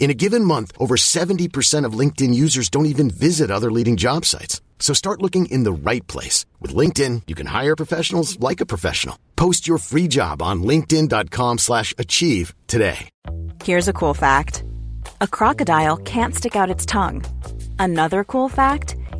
In a given month, over 70% of LinkedIn users don't even visit other leading job sites. So start looking in the right place. With LinkedIn, you can hire professionals like a professional. Post your free job on linkedin.com slash achieve today. Here's a cool fact. A crocodile can't stick out its tongue. Another cool fact,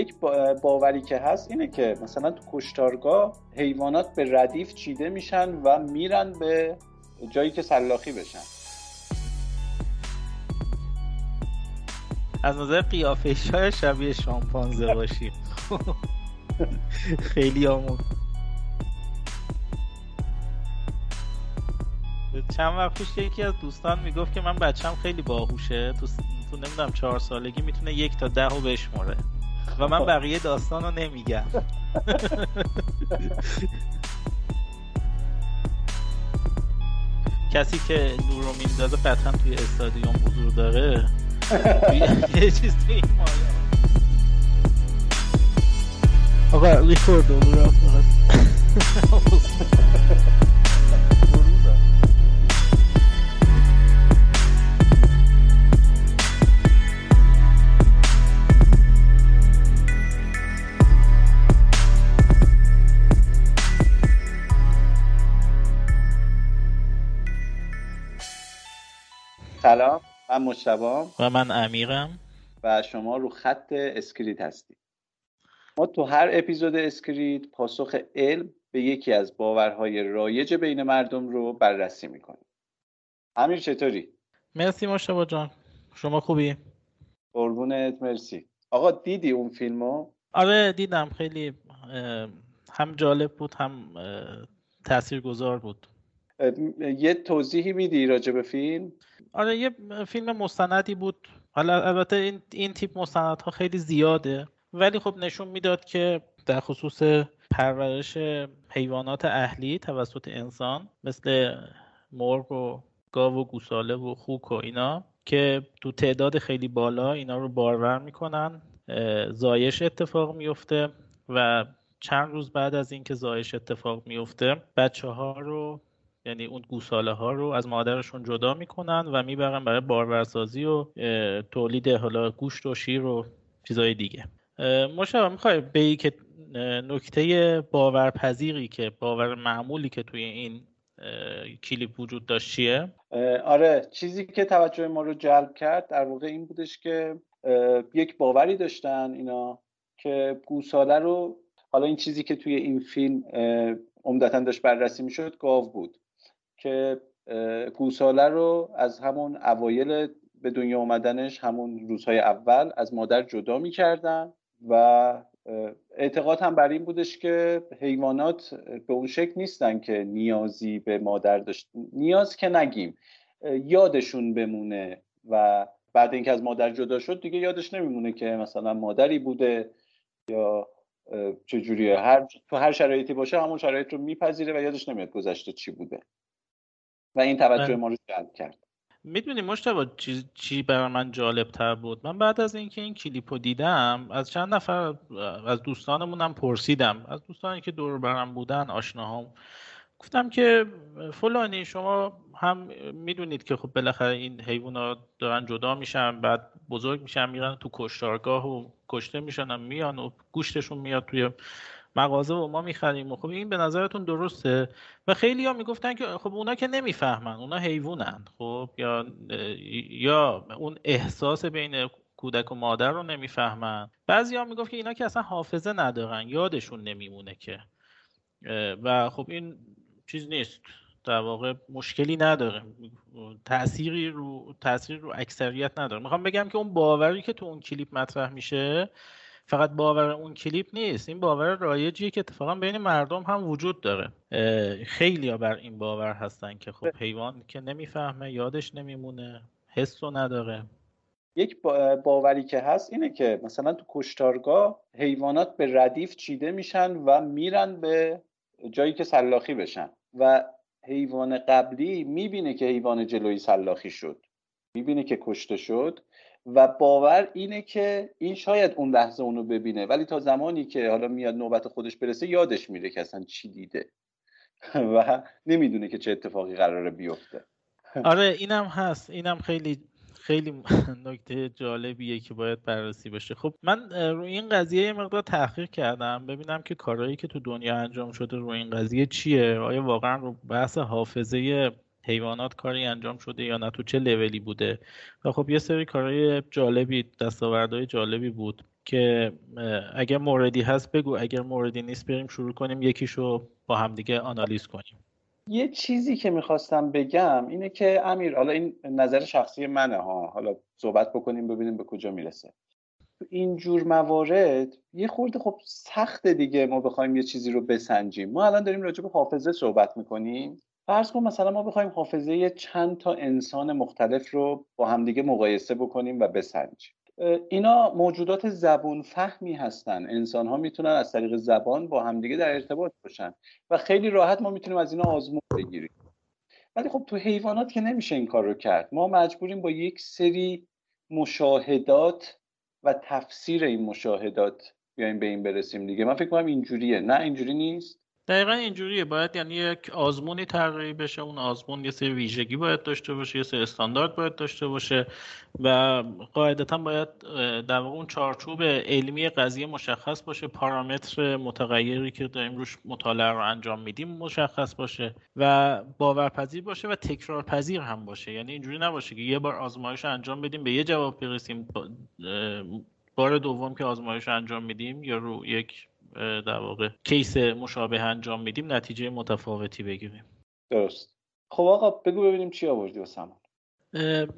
یک باوری که هست اینه که مثلا تو کشتارگاه حیوانات به ردیف چیده میشن و میرن به جایی که سلاخی بشن. از نظر قیافه شاید شبیه شامپانزه باشی. خیلی آمون. چند وقت پیش یکی از دوستان می‌گفت که من بچم خیلی باهوشه. تو, تو نمی‌دونم چهار سالگی می‌تونه یک تا ده رو بشمره و من بقیه داستان رو نمیگم. کسی که نور رو میندازه قطعا توی استادیوم حضور داره. یه چیز توی این مایه. آقا ریکورد رو رفت سلام من مجتبام. و من امیرم و شما رو خط اسکریت هستید ما تو هر اپیزود اسکریت پاسخ علم به یکی از باورهای رایج بین مردم رو بررسی می‌کنیم. امیر چطوری؟ مرسی مجتبا جان. شما خوبی؟ قربونت مرسی. آقا دیدی اون فیلمو؟ آره دیدم. خیلی هم جالب بود هم تأثیر گذار بود. یه توضیحی میدی راجع به فیلم؟ آره یه فیلم مستندی بود. حالا البته این, این تیپ مستندها خیلی زیاده. ولی خب نشون می‌داد که در خصوص پرورش حیوانات اهلی توسط انسان مثل مرغ و گاو و گوساله و خوک و اینا که تو تعداد خیلی بالا اینا رو بارور می‌کنن. زایش اتفاق میفته و چند روز بعد از اینکه زایش اتفاق میفته بچه ها رو یعنی اون گوساله ها رو از مادرشون جدا می‌کنن و می‌برن برای بارورسازی و تولید حالا گوشت و شیر و چیزای دیگه مشابه می‌خوای به که نکته باورپذیری که باور معمولی که توی این کلیپ وجود داشت چیه؟ آره چیزی که توجه ما رو جلب کرد در واقع این بودش که یک باوری داشتن اینا که گوساله رو حالا این چیزی که توی این فیلم عمدتا داشت بررسی می‌شد گاو بود که گوساله رو از همون اوایل به دنیا اومدنش همون روزهای اول از مادر جدا می‌کردن و اعتقاد هم بر این بودش که حیوانات به اون شکل نیستن که نیازی به مادر داشت. نیاز که نگیم. یادشون بمونه و بعد اینکه از مادر جدا شد دیگه یادش نمیمونه که مثلا مادری بوده یا چجوریه. هر تو هر شرایطی باشه همون شرایط رو میپذیره و یادش نمیاد گذشته چی بوده. و این توجه ما رو جلب کرد. می‌دونی مشتبه چی, چی برای من جالب تر بود؟ من بعد از اینکه این کلیپ رو دیدم از چند نفر از دوستانمونم پرسیدم. از دوستانی که دور برم بودن آشناهام. گفتم که فلانی شما هم می‌دونید که خب بالاخره این حیوانات دارن جدا میشن بعد بزرگ میشن میرن تو کشتارگاه و کشته میشن میان و گوشتشون میاد توی مغازه و ما می‌خریم و خب این به نظرتون درسته؟ و خیلی ها می‌گفتن که خب اونا که نمی‌فهمن اونا حیوانن خب؟ یا یا اون احساس بین کودک و مادر رو نمی‌فهمن. بعضی ها می‌گفت که اینا که اصلا حافظه ندارن یادشون نمیمونه که. و خب این چیز نیست. در واقع مشکلی نداره. تأثیری رو تأثیری رو اکثریت نداره. می‌خوام بگم که اون باوری که تو اون کلیپ مطرح میشه فقط باور اون کلیپ نیست. این باور رایجیه که اتفاقا بین مردم هم وجود داره. خیلی ها بر این باور هستن که خب حیوان که نمی‌فهمه یادش نمیمونه حس رو نداره. یک باوری که هست اینه که مثلا تو کشتارگاه حیوانات به ردیف چیده میشن و میرن به جایی که سلاخی بشن و حیوان قبلی می‌بینه که حیوان جلوی سلاخی شد. می‌بینه که کشته شد. و باور اینه که این شاید اون لحظه اونو ببینه. ولی تا زمانی که حالا میاد نوبت خودش برسه یادش میره که اصلا چی دیده. و نمی‌دونه که چه اتفاقی قراره بیفته. آره اینم هست. اینم خیلی خیلی نکته جالبیه که باید بررسی بشه. خب من روی این قضیه یه مقدار تحقیق کردم. ببینم که کارهایی که تو دنیا انجام شده روی این قضیه چیه؟ آیا واقعا رو بحث حافظه حیوانات کاری انجام شده یا نه؟ تو چه لولی بوده؟ و خب یه سری کارهای جالبی دستاوردهای جالبی بود که اگر موردی هست بگو اگر موردی نیست بریم شروع کنیم یکیشو با همدیگه آنالیز کنیم. یه چیزی که می‌خواستم بگم اینه که امیر حالا این نظر شخصی منه ها. حالا صحبت بکنیم ببینیم به کجا می‌رسه. تو این جور موارد یه خورده خب سخت دیگه ما بخوایم یه چیزی رو بسنجیم. ما الان داریم راجع به حافظه صحبت می‌کنیم. فرض کن مثلا ما بخوایم حافظه چند تا انسان مختلف رو با همدیگه مقایسه بکنیم و بسنجیم. اینا موجودات زبون فهمی هستن. انسان ها می‌تونن از طریق زبان با همدیگه در ارتباط باشن و خیلی راحت ما می‌تونیم از اینا آزمون بگیریم. ولی خب تو حیوانات که نمیشه این کار رو کرد. ما مجبوریم با یک سری مشاهدات و تفسیر این مشاهدات بیایم به این برسیم دیگه. من فکر کنم اینجوریه. نه اینجوری نیست. دقیقا اینجوریه. باید یعنی یک آزمونی طراحی بشه اون آزمون یه سری ویژگی باید داشته باشه یه سری استاندارد باید داشته باشه و قاعدتا باید در واقع اون چارچوب علمی قضیه مشخص باشه پارامتر متغیری که داریم روش مطالعه رو انجام میدیم مشخص باشه و باورپذیر باشه و تکرارپذیر هم باشه. یعنی اینجوری نباشه که یه بار آزمایش انجام بدیم به یه جواب برسیم. بار دوم که آزمایش انجام میدیم یا رو یک در واقع کیس مشابه انجام میدیم نتیجه متفاوتی بگیریم. درست. خب آقا بگو ببینیم چی آوردی واسمون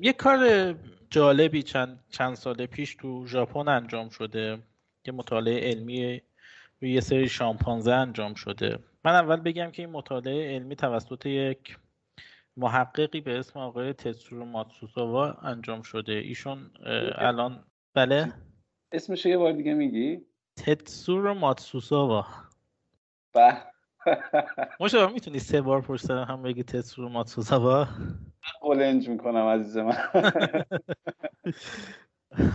یک کار جالبی چند, چند سال پیش تو ژاپن انجام شده که مطالعه علمی روی یه سری شامپانزه انجام شده. من اول بگم که این مطالعه علمی توسط یک محققی به اسم آقای تسورو ماتسوساوا انجام شده. ایشون الان بله؟ اسمش یه بار دیگه میگی؟ تتسورو ماتسوساوا به. مشابه می‌تونی سه بار پشت سر هم بگی تتسورو ماتسوساوا قلنج می‌کنم عزیز من.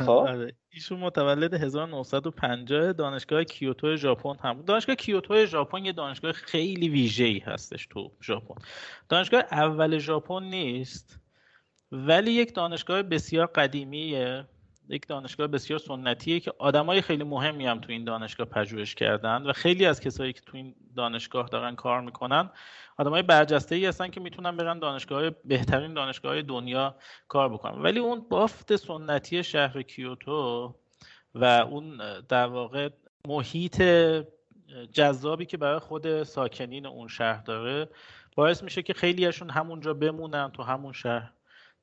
خب. آره. ایشون متولد 1950 دانشگاه کیوتو ژاپن هم. دانشگاه کیوتو ژاپن یه دانشگاه خیلی ویژه‌ای هستش تو ژاپن. دانشگاه اول ژاپن نیست ولی یک دانشگاه بسیار قدیمیه. یک دانشگاه بسیار سنتیه که آدمای خیلی مهمی هم تو این دانشگاه پژوهش کردن و خیلی از کسایی که تو این دانشگاه دارن کار می‌کنن آدمای برجسته ای هستن که می‌تونن برن دانشگاه بهترین دانشگاه دنیا کار بکنن. ولی اون بافت سنتی شهر کیوتو و اون در واقع محیط جذابی که برای خود ساکنین اون شهر داره باعث میشه که خیلی هاشون همونجا بمونن تو همون شهر.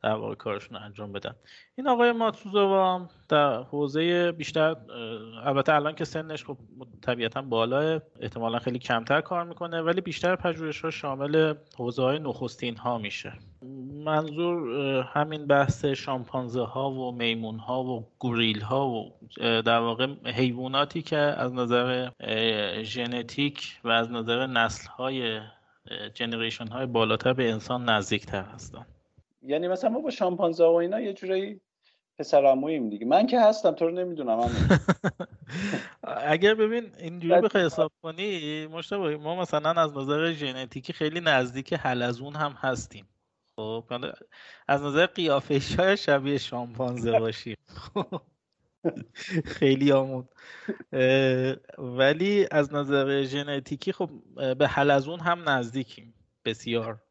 در واقع کارشون انجام بدن. این آقای ماتسوزاوا در حوزه بیشتر البته الان که سنش خب طبیعتا بالا احتمالا خیلی کمتر کار می‌کنه ولی بیشتر پژوهش ها شامل حوزه های نخستین ها میشه. منظور همین بحث شامپانزه ها و میمون ها و گوریل ها و در واقع حیواناتی که از نظر ژنتیک و از نظر نسل های جنریشن های بالاتر به انسان نزدیکتر هستند یعنی مثلا ما با شامپانزه و اینا یه جورایی پسرعموییم دیگه. من که هستم تو رو نمی‌دونم اگر ببین اینجوری بخوای حساب کنی مشتبه ما مثلا از نظر ژنتیکی خیلی نزدیک حلزون هم هستیم. خب از نظر قیافه شاید شبیه شامپانزه باشیم. خیلی آمون. ولی از نظر ژنتیکی خب به حلزون هم نزدیکیم. بسیار.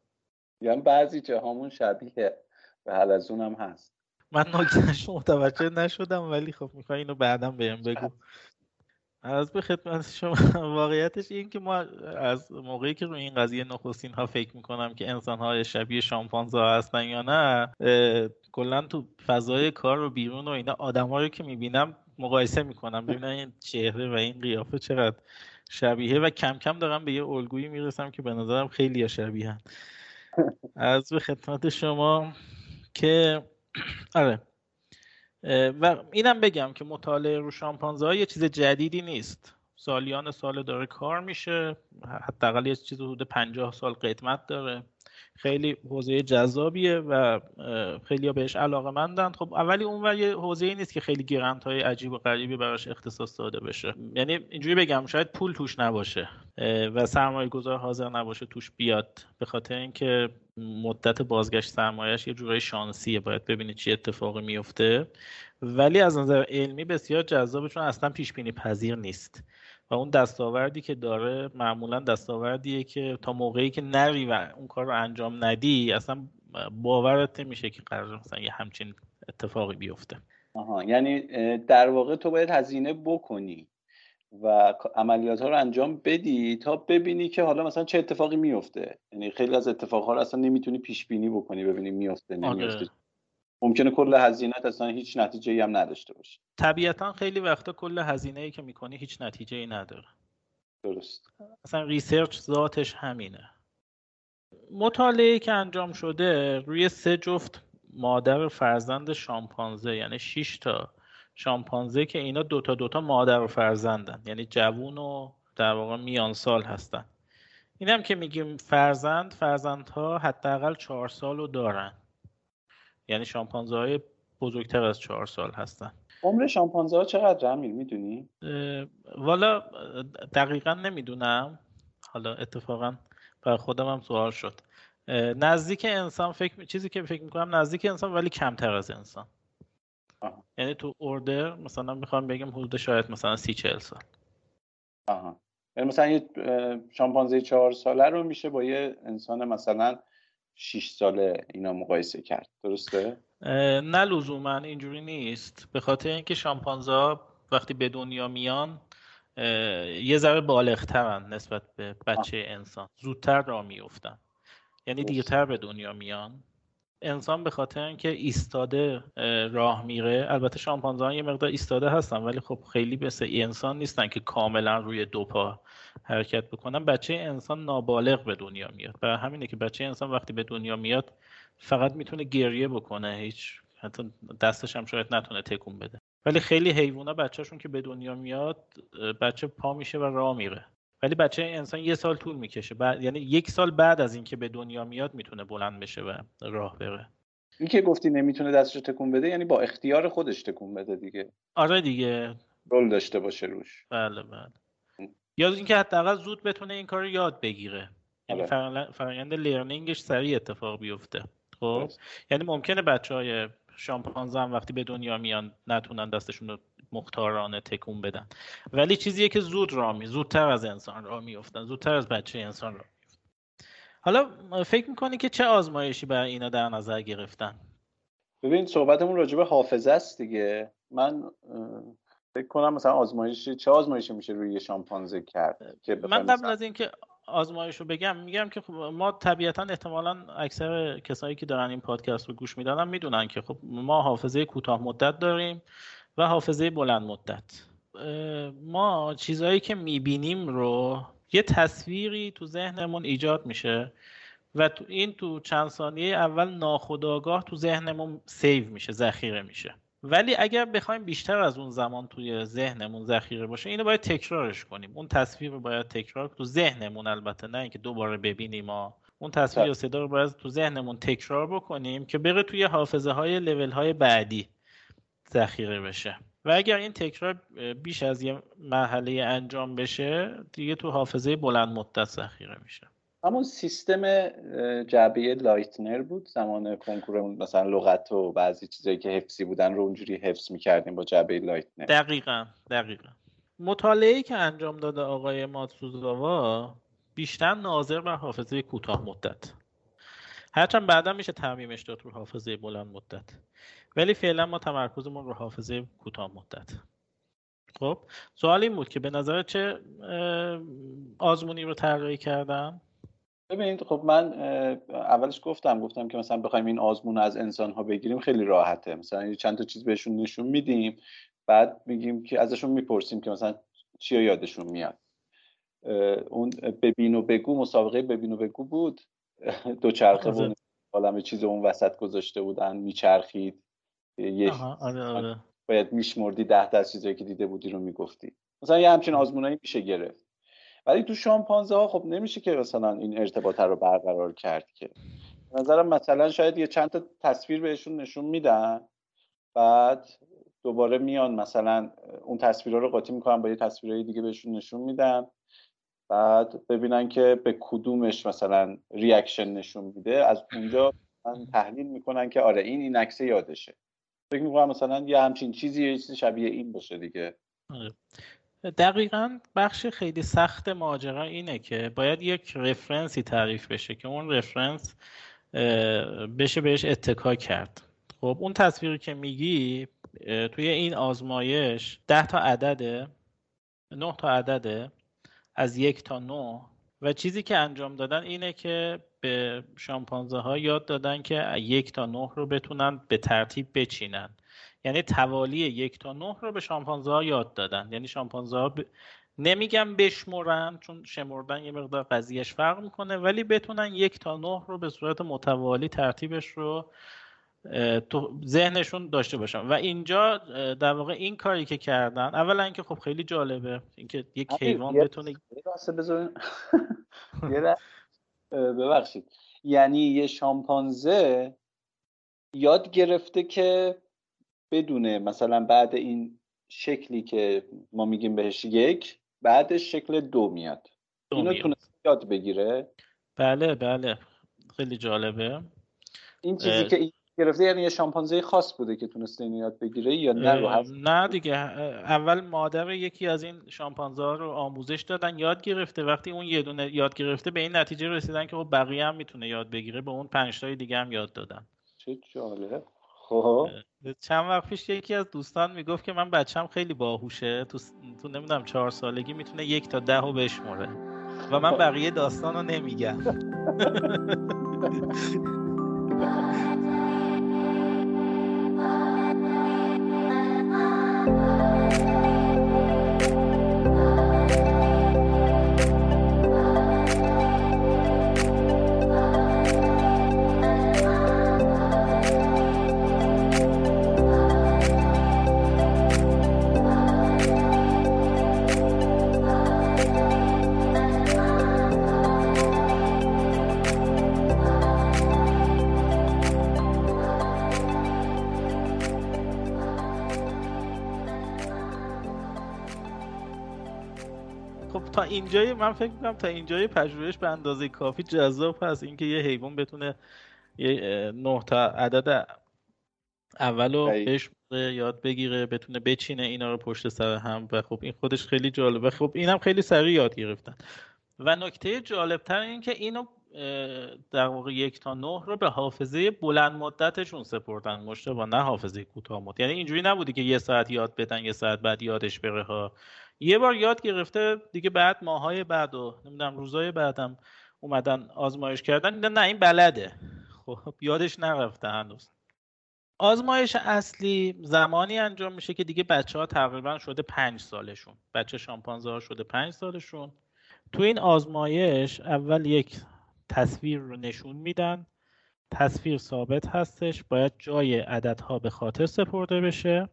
یعنی بعضی جاهامون شبیه به حلزون هم هست. من نکتهش متوجه نشدم ولی خب می‌خوای اینو بعدم بهم بگو. از به خدمت شما واقعیتش این که ما از موقعی که روی این قضیه نخستین ها فکر می‌کنم که انسان های شبیه شامپانزه هستن یا نه کلا تو فضای کار و بیرون و اینا آدم رو که می‌بینم مقایسه می‌کنم. ببینم این چهره و این قیافه چقدر شبیه و کم کم دارم به یه الگویی می‌رسم که به نظرم خیلی شبیه از به خدمت شما که آره. و اینم بگم که مطالعه رو شامپانزه یه چیز جدیدی نیست. سالیان سال داره کار میشه حداقل یه چیز حدود پنجاه سال قدمت داره. خیلی حوزه جذابیه و خیلی بهش علاقه مندن. خب اولی اون یه حوزه نیست که خیلی گرانت های عجیب و غریبی براش اختصاص داده بشه. یعنی اینجوری بگم شاید پول توش نباشه و سرمایه گذار حاضر نباشه توش بیاد. به خاطر اینکه مدت بازگشت سرمایهش یه جورای شانسیه باید ببینید چی اتفاقی میفته ولی از نظر علمی بسیار جذابه چون اصلا پیش بینی پذیر نیست. و اون دستاوردی که داره معمولا دستاوردیه که تا موقعی که نری و اون کار رو انجام ندی اصلا باورت نمیشه که قرار مثلا یه همچین اتفاقی بیفته. آها یعنی در واقع تو باید هزینه بکنی و عملیات ها رو انجام بدی تا ببینی که حالا مثلا چه اتفاقی میفته یعنی خیلی از اتفاقها رو اصلا نمی‌تونی پیش بینی بکنی ببینی میفته نمیفته آره. ممکنه کل هزینه اصلا هیچ نتیجه ای هم نداشته باشه. طبیعتا خیلی وقتا کل هزینه ای که می‌کنی هیچ نتیجه ای نداره. درست. اصلا research ذاتش همینه. مطالعه که انجام شده روی سه جفت مادر و فرزند شامپانزه یعنی 6 تا شامپانزه که اینا دوتا دوتا مادر و فرزندن. یعنی جوون و در واقع میان سال هستن. اینم که میگیم فرزند فرزندها حداقل چهار سال رو دارن. یعنی شامپانزه های بزرگتر از چهار سال هستن. عمر شامپانزه ها چقدر امیر می‌دونی؟ والا دقیقا نمی‌دونم. حالا اتفاقا بر خودم هم سوال شد. نزدیک انسان فکر چیزی که فکر می‌کنم نزدیک انسان ولی کمتر از انسان. یعنی تو اوردر مثلا می‌خوام بگم حدود شاید مثلا سی چهل سال. آها. یعنی مثلا یه شامپانزه چهار ساله رو میشه با یه انسان مثلا 6 ساله اینا مقایسه کرد. درسته؟ نه لزوما اینجوری نیست. به خاطر اینکه شامپانزه وقتی به دنیا میان یه ذره بالغترن نسبت به بچه انسان. زودتر را میفتن یعنی دیرتر به دنیا میان. انسان به خاطر اینکه ایستاده راه میره البته شامپانزه یه مقدار ایستاده هستن ولی خب خیلی مثل انسان نیستن که کاملا روی دو پا حرکت بکنن. بچه انسان نابالغ به دنیا میاد. برای همینه که بچه انسان وقتی به دنیا میاد فقط می‌تونه گریه بکنه هیچ حتی دستش هم شاید نتونه تکون بده. ولی خیلی حیوونا بچهشون که به دنیا میاد بچه پا میشه و راه میره. ولی بچه انسان یه سال طول می‌کشه. بعد یعنی یک سال بعد از اینکه به دنیا میاد می‌تونه بلند بشه و راه بره. این که گفتی نمی‌تونه دستش تکون بده یعنی با اختیار خودش تکون بده دیگه. آره دیگه. رول داشته باشه روش. بله بله. یا اینکه حداقل زود بتونه این کار رو یاد بگیره. یعنی آره. فرآیند لرنینگش سریع اتفاق بیفته. خب؟ یعنی ممکنه بچه های شامپانزه هم وقتی به دنیا میان نتونن دستشون رو مختارانه تکون بدن. ولی چیزیه که زود را می زودتر از انسان را میفتن زودتر از بچه انسان را میفتن حالا فکر می‌کنی که چه آزمایشی برای اینا در نظر گرفتن؟ ببین صحبتمون راجع به حافظه است دیگه. من فکر کنم مثلا آزمایشی چه آزمایشی میشه روی شامپانزه کرد که من قبل از اینکه آزمایش رو بگم میگم که خب ما طبیعتا احتمالا اکثر کسایی که دارن این پادکست رو گوش میدن می‌دونن که خب ما حافظه کوتاه مدت داریم. و حافظه بلند مدت. ما چیزهایی که می‌بینیم رو یه تصویری تو ذهنمون ایجاد میشه و تو این تو چند ثانیه اول ناخودآگاه تو ذهنمون سیو میشه ذخیره میشه. ولی اگر بخوایم بیشتر از اون زمان توی ذهنمون ذخیره باشه اینو باید تکرارش کنیم. اون تصویر رو باید تکرار تو ذهنمون البته نه اینکه دوباره ببینیم و اون تصویر یا صدا رو باید تو ذهنمون تکرار بکنیم که بره توی حافظه های لول های بعدی. ذخیره بشه. و اگر این تکرار بیش از یه مرحله انجام بشه دیگه تو حافظه بلند مدت ذخیره میشه. همون سیستم جعبه لایتنر بود زمان کنکور مثلا لغت و بعضی چیزایی که حفظی بودن رو اونجوری حفظ می‌کردیم با جعبه لایتنر. دقیقا دقیقا. مطالعه که انجام داده آقای ماتسوزاوا بیشتر ناظر بر حافظه کوتاه مدت. هرچند بعدا میشه تعمیمش داد رو حافظه بلند مدت. ولی فعلا ما تمرکزمون رو حافظه کوتاه مدت. خب سوال این بود که به نظر چه آزمونی رو طراحی کردم ببینید خب من اولش گفتم گفتم که مثلا بخوایم این آزمون از انسان ها بگیریم خیلی راحته. مثلا چند تا چیز بهشون نشون میدیم بعد میگیم که ازشون می‌پرسیم که مثلا چی یادشون میاد. اون ببین و بگو مسابقه ببین و بگو بود. دوچرخه بود. عالم چیز اون وسط گذاشته بودن میچرخید. یه آره آره. باید میشمردی ده تا چیزایی که دیده بودی رو می‌گفتی. مثلا یه همچین آزمونایی میشه گرفت. ولی تو شامپانزه ها خب نمیشه که مثلا این ارتباط رو برقرار کرد که. نظرم مثلا شاید یه چند تا تصویر بهشون نشون میدن بعد دوباره میان مثلا اون تصویرها رو قاطی می‌کنن با یه تصویرهای دیگه بهشون نشون میدن. بعد ببینن که به کدومش مثلا reaction نشون میده. از اونجا من تحلیل می‌کنن که آره این این عکس یادشه. فکر می‌کنم مثلا یه همچین چیزی یه چیزی شبیه این باشه دیگه. آره. دقیقا بخش خیلی سخت ماجرا اینه که باید یک reference ی تعریف بشه که اون reference بشه بهش اتکا کرد. خب اون تصویری که میگی توی این آزمایش ده تا عدده نه تا عدده از یک تا نه. و چیزی که انجام دادن اینه که به شامپانزه ها یاد دادن که یک تا نه رو بتونن به ترتیب بچینن. یعنی توالی یک تا نه رو به شامپانزه ها یاد دادن. یعنی شامپانزه ها ب... نمیگم بشمرن چون شمردن یه مقدار قضیهش فرق می‌کنه ولی بتونن یک تا نه رو به صورت متوالی ترتیبش رو تو ذهنشون داشته باشن. و اینجا در واقع این کاری که کردن اولا اینکه خب خیلی جالبه اینکه یک حیوان بتونه ببخشید. یعنی یه شامپانزه یاد گرفته که بدونه مثلا بعد این شکلی که ما میگیم بهش یک بعدش شکل دو میاد. دو اینو تونست یاد بگیره. بله بله. خیلی جالبه. این چیزی که گرفته یعنی یه شامپانزه خاص بوده که تونسته اینو یاد بگیره یا نه رو نه دیگه. اول مادر یکی از این شامپانزه ها رو آموزش دادن یاد گرفته. وقتی اون یه دونه یاد گرفته به این نتیجه رسیدن که خب بقیه هم می‌تونه یاد بگیره. به اون پنج تای دیگه هم یاد دادن. چه جالب. خب. چند وقت پیش یکی از دوستان می‌گفت که من بچم خیلی باهوشه. تو, تو نمی‌دونم چهار سالگی می‌تونه یک تا ده رو بشمره و من بقیه داستان رو نمیگم. من فکر می‌کنم تا اینجای پژوهش به اندازه کافی جذاب هست اینکه یه حیوان بتونه یه نه تا عدد اولو بهش یاد بگیره بتونه بچینه اینا رو پشت سر هم و خب این خودش خیلی جالبه. خب اینم خیلی سریع یاد گرفتن. و نکته جالبتر این که اینو در واقع یک تا نه رو به حافظه بلند مدتشون سپردن. مشته نه حافظه کوتاه مدت. یعنی اینجوری نبودی که یه ساعت یاد بدن یه ساعت بعد یادش بره ها. یه بار یاد گرفته دیگه بعد ماهای بعد و نمی‌دونم روزای بعدم اومدن آزمایش کردن. نه این بلده. خب یادش نرفته هنوز. آزمایش اصلی زمانی انجام میشه که دیگه بچه ها تقریبا شده پنج سالشون. بچه شامپانزه ها شده پنج سالشون. تو این آزمایش اول یک تصویر رو نشون میدن. تصویر ثابت هستش. باید جای عددها به خاطر سپرده بشه.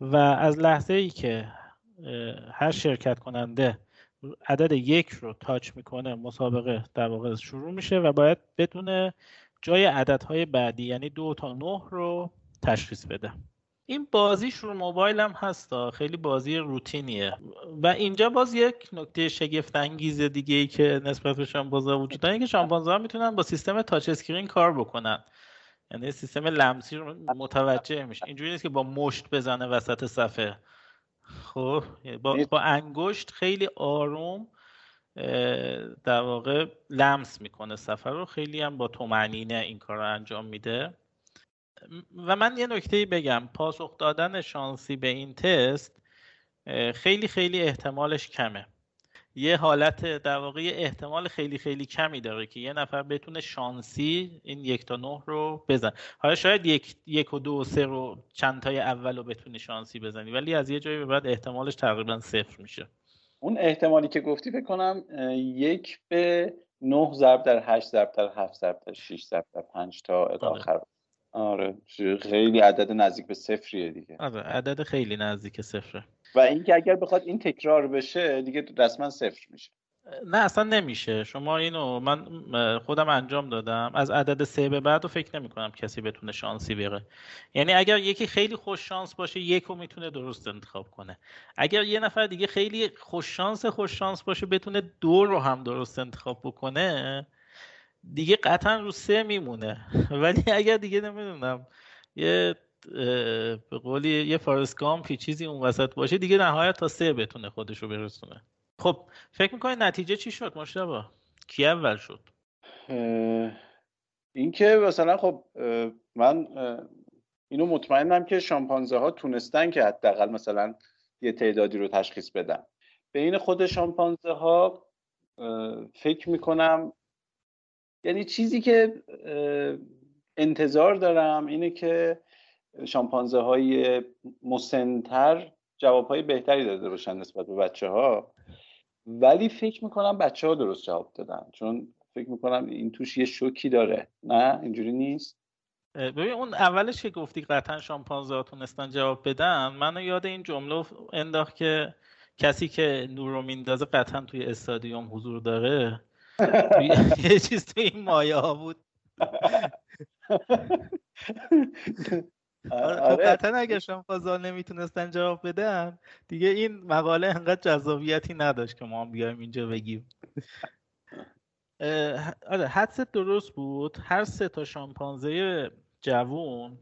و از لحظه ای که هر شرکت کننده عدد یک رو touch می‌کنه مسابقه در واقع شروع میشه و باید بتونه جای عددهای بعدی یعنی دو تا نه رو تشخیص بده. این بازیش رو موبایل هم هست خیلی بازی روتینیه. و اینجا باز یک نکته شگفت انگیز دیگه ای که نسبت به شامپانزه وجود داره که شامپانزه ها می‌تونن با سیستم touch screen کار بکنن. یعنی سیستم لمسی رو متوجه میشه. اینجوری نیست که با مشت بزنه وسط صفحه. خب با, با انگشت خیلی آروم در واقع لمس می‌کنه سفر رو. خیلی هم با تومنینه این کار رو انجام میده. و من یه نکته بگم. پاسخ دادن شانسی به این تست خیلی خیلی احتمالش کمه. یه حالت در واقع احتمال خیلی خیلی کمی داره که یه نفر بتونه شانسی این یک تا نه رو بزن. حالا شاید یک, یک و دو و سه رو چند تای اول رو بتونی شانسی بزنی ولی از یه جایی به بعد احتمالش تقریبا صفر میشه. اون احتمالی که گفتی فکر کنم یک به نه ضرب در هشت ضرب در هفت ضرب در شیش ضرب در پنج تا آره. آخر. آره خیلی عدد نزدیک به صفریه دیگه. آره عدد خیلی نزدیک صفره. و اینکه اگر بخواد این تکرار بشه دیگه رسما صفر میشه. نه اصلا نمیشه. شما اینو من خودم انجام دادم. از عدد سه به بعد رو فکر نمی کنم کسی بتونه شانسی بره. یعنی اگر یکی خیلی خوش شانس باشه یک رو می‌تونه درست انتخاب کنه. اگر یه نفر دیگه خیلی خوش شانس خوش شانس باشه بتونه دو رو هم درست انتخاب بکنه دیگه قطعا رو سه میمونه. ولی اگر دیگه نمی‌دونم یه به قولی یه فارسکامپی چیزی اون وسط باشه دیگه نهایت تا سه بتونه خودش رو برسونه. خب فکر می‌کنی نتیجه چی شد مشتبه کی اول شد؟ اینکه مثلا خب من اینو مطمئنم که شامپانزه ها تونستن که حداقل مثلا یه تعدادی رو تشخیص بدن. بین خود شامپانزه ها فکر می‌کنم یعنی چیزی که انتظار دارم اینه که شامپانزه های مسنتر جواب های بهتری داده باشن نسبت به بچه ها ولی فکر می‌کنم بچه ها درست جواب دادن چون فکر می‌کنم این توش یه شوکی داره. نه؟ اینجوری نیست؟ ببین اون اولش که گفتی قطعا شامپانزه ها تونستن جواب بدن منو یاد این جمله انداخت که کسی که نور رو میندازه قطعا توی استادیوم حضور داره. یه چیز توی این مایه ها بود. خب آره. قطعا اگه شامپانزا نمی‌تونستن جواب بدن دیگه این مقاله انقدر جذابیتی نداشت که ما هم بیایم اینجا بگیم. آره حدست درست بود. هر سه تا شامپانزه جوون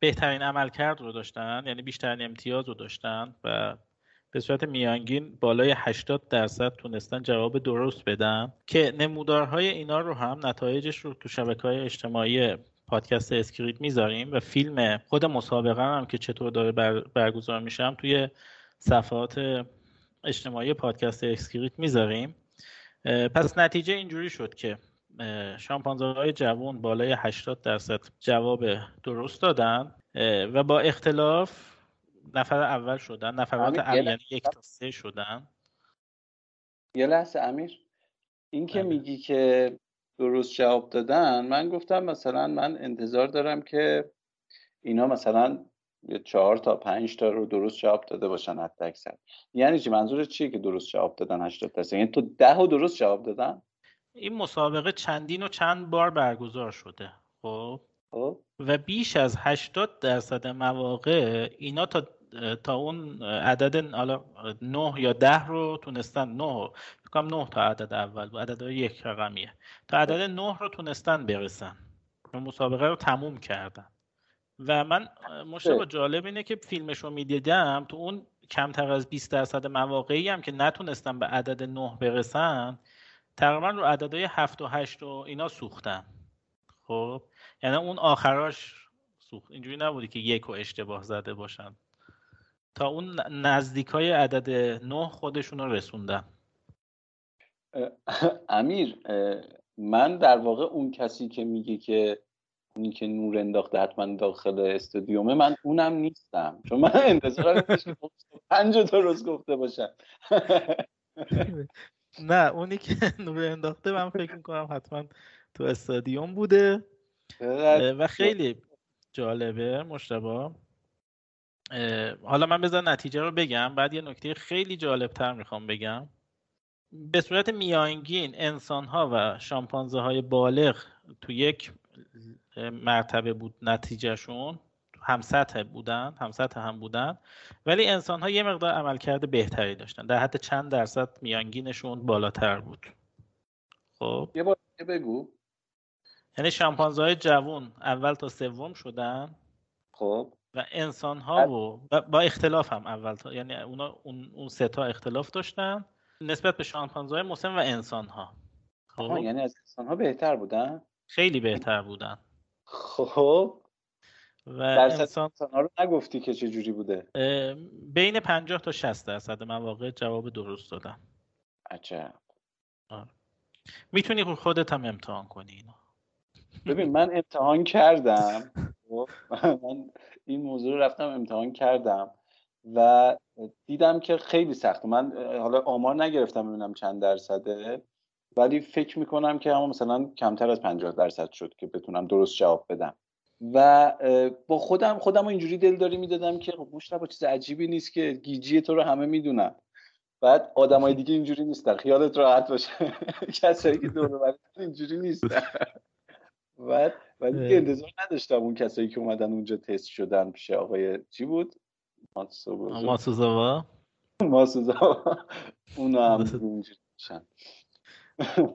بهترین عملکرد رو داشتن یعنی بیشترین امتیاز رو داشتن و به صورت میانگین بالای 80 درصد تونستن جواب درست بدن که نمودارهای اینا رو هم نتایجش رو تو شبکه های اجتماعی پادکست اسکریت می‌ذاریم و فیلم خود مسابقه هم که چطور داره بر برگزار میشه توی صفحات اجتماعی پادکست اسکریت می‌ذاریم. پس نتیجه اینجوری شد که شامپانزه های جوان بالای 80 درصد جواب درست دادن و با اختلاف نفر اول شدن نفرات اول یعنی یک تا سه شدن. یه لحظه امیر. این که بله. میگی که درست جواب دادن من گفتم مثلا من انتظار دارم که اینا مثلا یه چهار تا پنج تا رو درست جواب داده باشن حتی اکثر. یعنی چی؟ منظور چیه که درست جواب دادن 80 درصد؟ یعنی تو ده و درست جواب دادن؟ این مسابقه چندین و چند بار برگزار شده خب, خب. و بیش از 80 درصد مواقع اینا تا تا اون عدد حالا 9 یا ده رو تونستن 9 فکر 9 تا عدد اول بود عدد یک رقمیه. تا عدد 9 رو تونستن برسن. مسابقه رو تموم کردن. و من مشابه خب. جالب اینه که فیلمش رو می‌دیدم تو اون کمتر از 20 درصد مواقعی هم که نتونستن به عدد 9 برسن تقریبا رو عددهای 7 و 8 و اینا سوختن. خب؟ یعنی اون آخراش سوخت. اینجوری نبودی که یک و اشتباه زده باشن. تا اون نزدیک های عدد 9 خودشون رو رسوندن. امیر من در واقع اون کسی که میگه که اونی که نور انداخته حتما داخل استودیومه من اونم نیستم. چون من انتظار پنج درست گفته باشم. نه اونی که نور انداخته من فکر می‌کنم حتما تو استادیوم بوده. و خیلی جالبه مشتبه حالا من بذار نتیجه رو بگم. بعد یه نکته خیلی جالب تر می‌خوام بگم. به صورت میانگین انسان ها و شامپانزه های بالغ تو یک مرتبه بود نتیجهشون. هم سطح بودن هم سطح هم بودن. ولی انسان ها یه مقدار عملکرد بهتری داشتن. در حد چند درصد میانگینشون بالاتر بود. خب؟ یه بار بگو. یعنی شامپانزه های جوون اول تا سوم شدن. خب؟ و انسان ها و با اختلاف هم اول تا یعنی اونا اون اون سه تا اختلاف داشتن. نسبت به شامپانزه مسن و انسان ها خب یعنی از انسان ها بهتر بودن؟ خیلی بهتر بودن. خب. و انسان ها رو نگفتی که چه جوری بوده؟ بین 50 تا 60 درصد مواقع جواب درست دادم عجب. آره. می‌تونی خودت هم امتحان کنی اینو. ببین من امتحان کردم. خب، من این موضوع رو رفتم امتحان کردم و دیدم که خیلی سخته من حالا آمار نگرفتم ببینم چند درصده ولی فکر می‌کنم که همون مثلا کمتر از 50 درصد شد که بتونم درست جواب بدم. و با خودم خودم اینجوری دلداری می‌دادم که خب با چیز عجیبی نیست که گیجی تو رو همه می‌دونن. بعد آدمای دیگه اینجوری نیستن. خیالت راحت باشه. کسایی که دور اینجوری نیستن. بعد ولی انتظار نداشتم اون کسایی که اومدن اونجا تست شدن پیش آقای چی بود؟ ماسوزاوا ماسوزاوا اونا هم اونجوری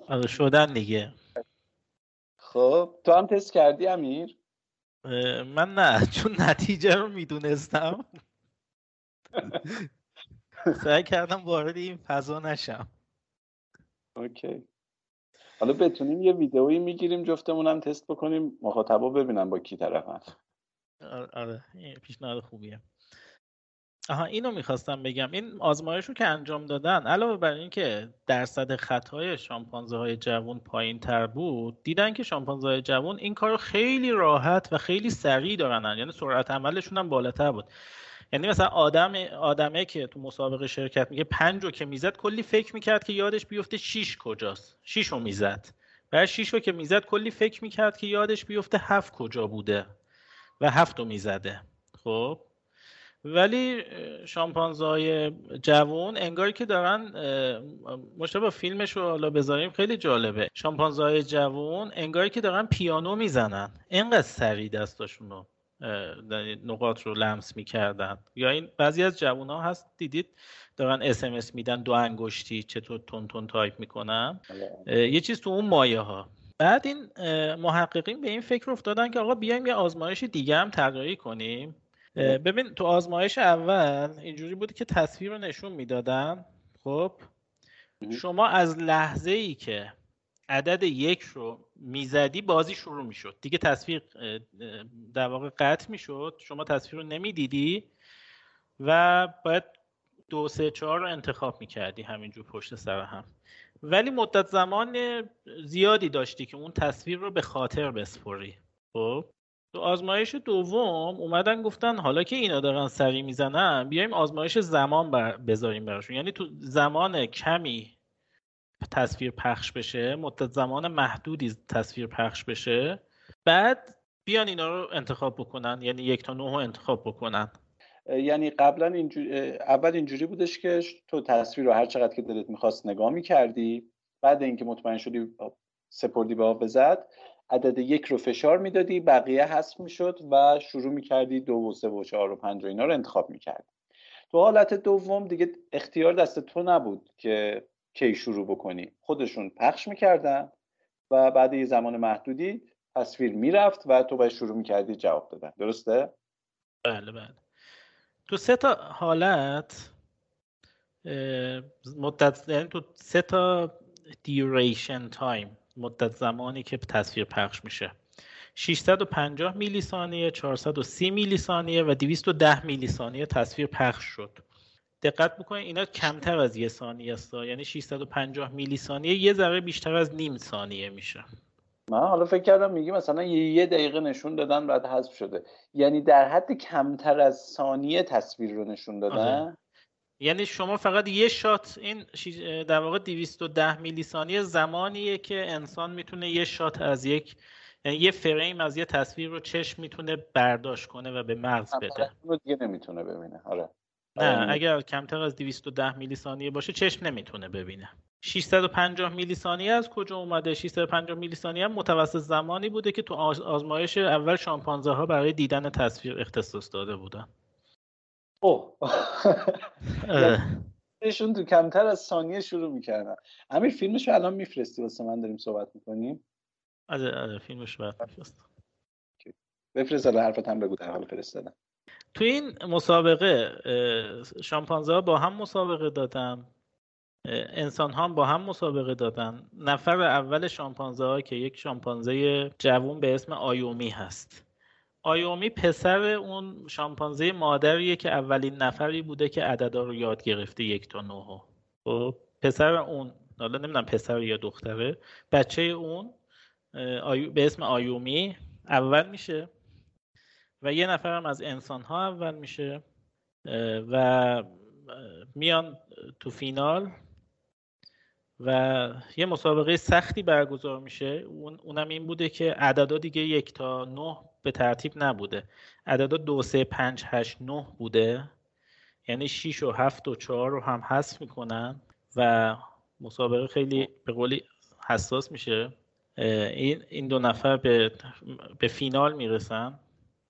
آره، شدن دیگه. خب تو هم تست کردی امیر؟ من نه چون نتیجه رو می‌دونستم. سعی کردم وارد این فضا نشم. اوکی. حالا بتونیم یه ویدئویی می‌گیریم جفتمونم تست بکنیم مخاطبا ببینم با کی طرفن. آره, آره. پیشنهاد خوبیه. آها اینو می‌خواستم بگم. این آزمایش رو که انجام دادن علاوه بر اینکه درصد خطای شامپانزه های جوون پایین تر بود دیدن که شامپانزه های جوون این کار خیلی راحت و خیلی سریع دارن یعنی سرعت عملشون هم بالاتر بود. یعنی مثلا آدم آدمه که تو مسابقه شرکت میگه پنج رو که می‌زد کلی فکر می‌کرد که یادش بیفته شیش کجاست. شیش رو می‌زد. بعد شیش رو که می‌زد کلی فکر می‌کرد که یادش بیفته هفت کجا بوده و هفت رو می‌زده. خب؟ ولی شامپانزای جوون انگاری که دارن مشابه فیلمش رو حالا بذاریم خیلی جالبه. شامپانزای جوون انگاری که دارن پیانو می‌زنن. اینقدر سریع دستاشون رو نقاط رو لمس می‌کردن. یا این بعضی از جوون ها هست دیدید دارن SMS میدن دو انگشتی چطور تون تون تایپ می‌کنن. بله. یه چیز تو اون مایه ها بعد این محققین به این فکر افتادن که آقا بیایم یه آزمایش دیگه هم طراحی کنیم. ببین تو آزمایش اول اینجوری بود که تصویر رو نشون می‌دادن. خب؟ شما از لحظه ای که عدد یک رو می‌زدی بازی شروع می‌شد. دیگه تصویر در واقع قطع می‌شد. شما تصویر رو نمی‌دیدی و باید دو سه چهار رو انتخاب می‌کردی همینجور پشت سر هم. ولی مدت زمان زیادی داشتی که اون تصویر رو به خاطر بسپری. خب؟ تو آزمایش دوم اومدن گفتن حالا که اینا دارن سری می‌زنن بیایم آزمایش زمان بذاریم براشون. یعنی تو زمان کمی تصویر پخش بشه مدت زمان محدودی تصویر پخش بشه. بعد بیان اینا رو انتخاب بکنن یعنی یک تا نه رو انتخاب بکنن. یعنی قبلا اینجوری اول اینجوری بودش که تو تصویر رو هر چقدر که دلت می‌خواست نگاه می‌کردی بعد اینکه مطمئن شدی سپردی به زد عدد یک رو فشار می‌دادی بقیه حذف می‌شد و شروع می‌کردی دو و سه و چهار و پنج و اینا رو انتخاب می‌کردی. تو حالت دوم دیگه اختیار دست تو نبود که کی شروع بکنی. خودشون پخش می‌کردن و بعد یه زمان محدودی تصویر می‌رفت و تو باید شروع می‌کردی جواب دادن. درسته؟ بله بله. تو سه تا حالت مدت یعنی تو سه تا دیوریشن تایم مدت زمانی که تصویر پخش میشه. 650 میلی ثانیه 430 میلی ثانیه و 210 میلی ثانیه تصویر پخش شد. دقت بکنید اینا کمتر از یه ثانیه است. یعنی 650 میلی ثانیه یه ذره بیشتر از نیم ثانیه میشه. من حالا فکر کردم میگی مثلا یه دقیقه نشون دادن بعد حذف شده. یعنی در حد کمتر از ثانیه تصویر رو نشون دادن؟ آره. یعنی شما فقط یه شات این در واقع 210 میلی ثانیه زمانیه که انسان می‌تونه یه شات از یک یعنی یه فریم از یه تصویر رو چشم می‌تونه برداشت کنه و به مغز بده. رو دیگه نمی‌تونه ببینه. آره. نه اگر کمتر از 210 میلی ثانیه باشه چشم نمی‌تونه ببینه. 650 میلی ثانیه از کجا اومده؟ 650 میلی ثانیه هم متوسط زمانی بوده که تو آزمایش اول شامپانزه ها برای دیدن تصویر اختصاص داده بودن. اوه. ایشون تو کمتر از ثانیه شروع می‌کردن. امیر فیلمش الان میفرستی؟ واسه من داریم صحبت می‌کنیم. آره آره فیلمش میفرستم. بفرست حالا حرفت هم بگو در حال فرستادن. تو این مسابقه شامپانزه ها با هم مسابقه دادن انسان ها با هم مسابقه دادن. نفر اول شامپانزه ها که یک شامپانزه جوون به اسم آیومی هست. آیومی پسر اون شامپانزه مادریه که اولین نفری بوده که عددا رو یاد گرفته یک تا نه خب پسر اون حالا نمی‌دونم پسر یا دختره بچه اون به اسم آیومی اول میشه. و یه نفرم از انسان ها اول میشه و میان تو فینال و یه مسابقه سختی برگزار میشه. اون اونم این بوده که عددا دیگه یک تا نه به ترتیب نبوده. عددا دو سه پنج هشت نه بوده. یعنی 6 و هفت و چهار رو هم حذف می‌کنن و مسابقه خیلی به قولی حساس میشه. این این دو نفر به, به فینال می‌رسن.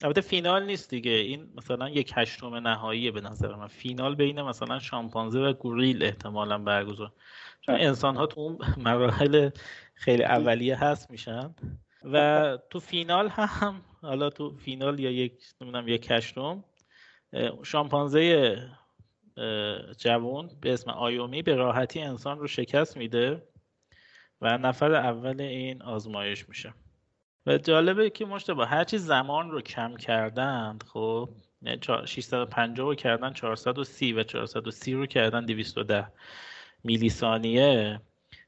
البته فینال نیست دیگه. این مثلا یک هشتم نهایی به نظر من. فینال بین مثلا شامپانزه و گوریل احتمالا برگزار. چون انسان ها تو اون مراحل خیلی اولیه هست میشن. و تو فینال هم حالا تو فینال یا یک نمی‌دونم یک هشتم شامپانزه جوون به اسم آیومی به راحتی انسان رو شکست میده و نفر اول این آزمایش میشه. و جالبه که مشتبه هرچی زمان رو کم کردند خب 650 یعنی رو کردن 430 و 430 رو کردن 210 میلی ثانیه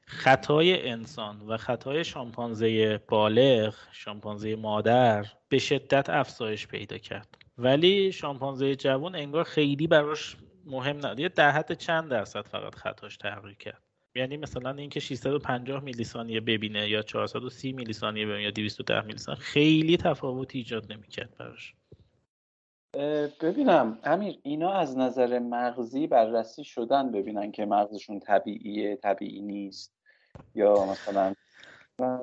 خطای انسان و خطای شامپانزه بالغ شامپانزه مادر به شدت افزایش پیدا کرد. ولی شامپانزه جوان انگار خیلی براش مهم یه در حد چند درصد فقط خطاش تغییر کرد؟ یعنی مثلا اینکه 650 میلی ثانیه ببینه یا 430 میلی ثانیه ببینه یا 210 میلی ثانیه خیلی تفاوتی ایجاد نمی‌کرد براش. ببینم امیر اینا از نظر مغزی بررسی شدن ببینن که مغزشون طبیعیه طبیعی نیست یا مثلا